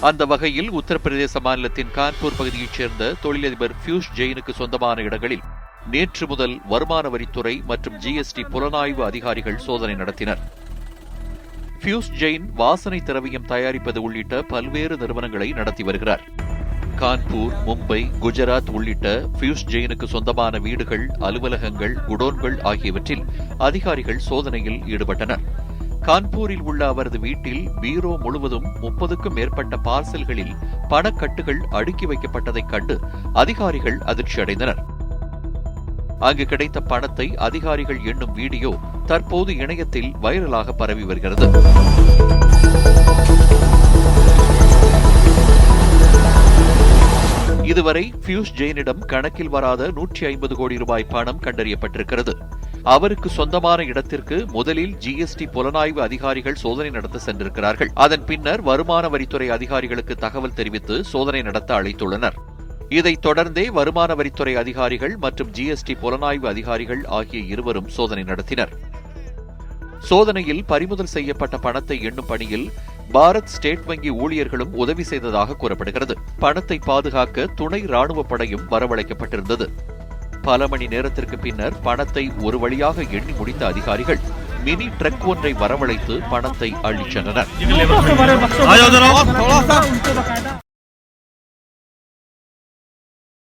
அந்த வகையில் உத்தரப்பிரதேச மாநிலத்தின் கான்பூர் பகுதியைச் சேர்ந்த தொழிலதிபர் பியூஷ் ஜெயினுக்கு சொந்தமான இடங்களில் நேற்று முதல் வருமான வரித்துறை மற்றும் ஜிஎஸ்டி புலனாய்வு அதிகாரிகள் சோதனை நடத்தினர். பியூஷ் ஜெயின் வாசனை திரவியம் தயாரிப்பது உள்ளிட்ட பல்வேறு நிறுவனங்களை நடத்தி வருகிறார். கான்பூர் மும்பை குஜராத் உள்ளிட்ட பியூஷ் ஜெயினுக்கு சொந்தமான வீடுகள் அலுவலகங்கள் குடோன்கள் ஆகியவற்றில் அதிகாரிகள் சோதனையில் ஈடுபட்டனர். கான்பூரில் உள்ள அவரது வீட்டில் பீரோ முழுவதும் முப்பதுக்கும் மேற்பட்ட பார்சல்களில் பணக்கட்டுகள் அடுக்கி வைக்கப்பட்டதைக் கண்டு அதிகாரிகள் அதிர்ச்சியடைந்தனர். அங்கு கிடைத்த பணத்தை அதிகாரிகள் எண்ணும் வீடியோ தற்போது இணையத்தில் வைரலாக பரவி வருகிறது. இதுவரை பியூஷ் ஜெயினிடம் கணக்கில் வராத நூற்றி ஐம்பது கோடி ரூபாய் பணம் கண்டறியப்பட்டிருக்கிறது. அவருக்கு சொந்தமான இடத்திற்கு முதலில் ஜிஎஸ்டி புலனாய்வு அதிகாரிகள் சோதனை நடத்த சென்றிருக்கிறார்கள். அதன் பின்னர் வருமான வரித்துறை அதிகாரிகளுக்கு தகவல் தெரிவித்து சோதனை நடத்த அழைத்துள்ளனர். இதைத் தொடர்ந்தே வருமான வரித்துறை அதிகாரிகள் மற்றும் ஜிஎஸ்டி புலனாய்வு அதிகாரிகள் ஆகிய இருவரும் சோதனை நடத்தினர். சோதனையில் பறிமுதல் செய்யப்பட்ட பணத்தை எண்ணும் பணியில் பாரத் ஸ்டேட் வங்கி ஊழியர்களும் உதவி செய்ததாக கூறப்படுகிறது. பணத்தை பாதுகாக்க துணை ராணுவப் படையும் வரவழைக்கப்பட்டிருந்தது. பல மணி நேரத்திற்கு பின்னர் பணத்தை ஒரு வழியாக எண்ணி முடித்த அதிகாரிகள் மினி ட்ரக் ஒன்றை வரவழைத்து பணத்தை அள்ளிச் சென்றனர்